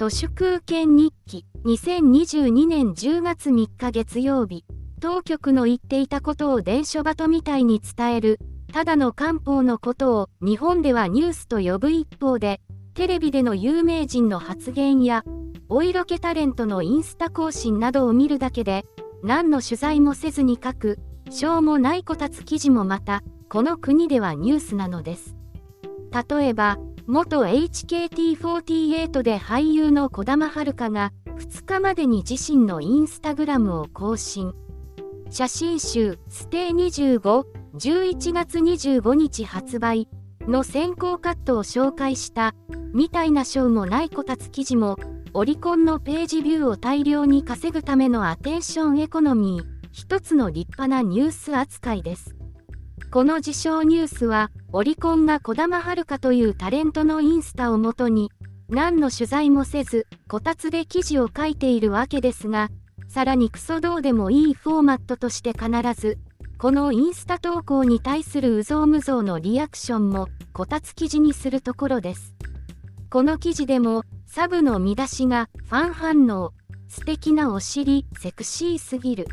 都市空権日記2022年10月3日月曜日当局の言っていたことを伝書鳩みたいに伝えるただの漢方のことを日本ではニュースと呼ぶ一方でテレビでの有名人の発言やお色気タレントのインスタ更新などを見るだけで何の取材もせずに書くしょうもないこたつ記事もまたこの国ではニュースなのです。例えば元 HKT48 で俳優の児玉遥が2日までに自身のインスタグラムを更新。写真集ステー25、11月25日発売の先行カットを紹介したみたいな賞もないこたつ記事もオリコンのページビューを大量に稼ぐためのアテンションエコノミー一つの立派なニュース扱いです。この自称ニュースは、オリコンが児玉遥というタレントのインスタをもとに、何の取材もせず、こたつで記事を書いているわけですが、さらにクソどうでもいいフォーマットとして必ず、このインスタ投稿に対するうぞうむぞうのリアクションも、こたつ記事にするところです。この記事でも、サブの見出しが、ファン反応、素敵なお尻、セクシーすぎる、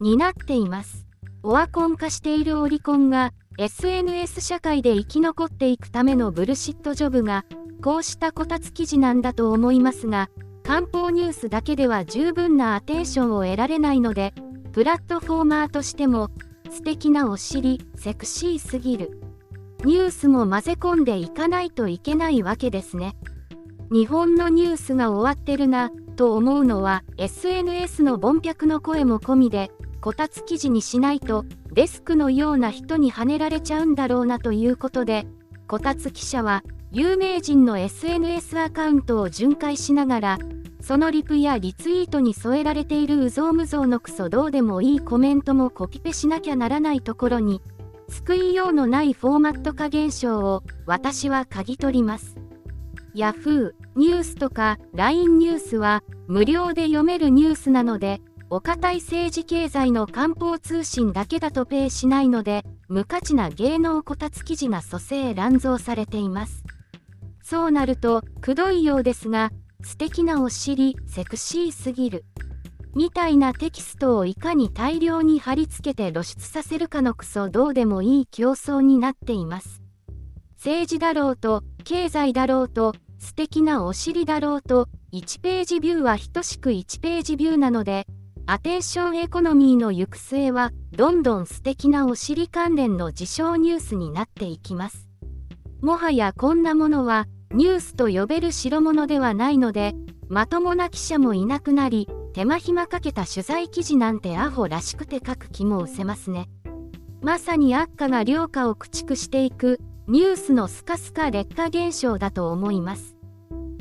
になっています。オワコン化しているオリコンが SNS 社会で生き残っていくためのブルシットジョブがこうしたこたつ記事なんだと思いますが漢方ニュースだけでは十分なアテンションを得られないのでプラットフォーマーとしても素敵なお尻セクシーすぎる。ニュースも混ぜ込んでいかないといけないわけですね。日本のニュースが終わってるなと思うのは SNS の凡客の声も込みでこたつ記事にしないとデスクのような人にはねられちゃうんだろうなということでこたつ記者は有名人の SNS アカウントを巡回しながらそのリプやリツイートに添えられているうぞうむぞうのクソどうでもいいコメントもコピペしなきゃならないところに救いようのないフォーマット化現象を私は嗅ぎ取ります。Yahoo! ニュースとか LINE ニュースは無料で読めるニュースなのでお堅い政治経済の官報通信だけだとペイしないので、無価値な芸能こたつ記事が蘇生乱造されています。そうなると、くどいようですが、素敵なお尻、セクシーすぎる。みたいなテキストをいかに大量に貼り付けて露出させるかのクソどうでもいい競争になっています。政治だろうと、経済だろうと、素敵なお尻だろうと、1ページビューは等しく1ページビューなので、アテンションエコノミーの行く末は、どんどん素敵なお尻関連の自称ニュースになっていきます。もはやこんなものは、ニュースと呼べる代物ではないので、まともな記者もいなくなり、手間暇かけた取材記事なんてアホらしくて書く気も失せますね。まさに悪化が良化を駆逐していく、ニュースのスカスカ劣化現象だと思います。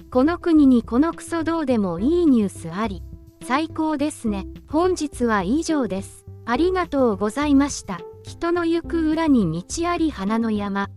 この国にこのクソどうでもいいニュースあり。最高ですね。本日は以上です。ありがとうございました。人の行く裏に道あり花の山。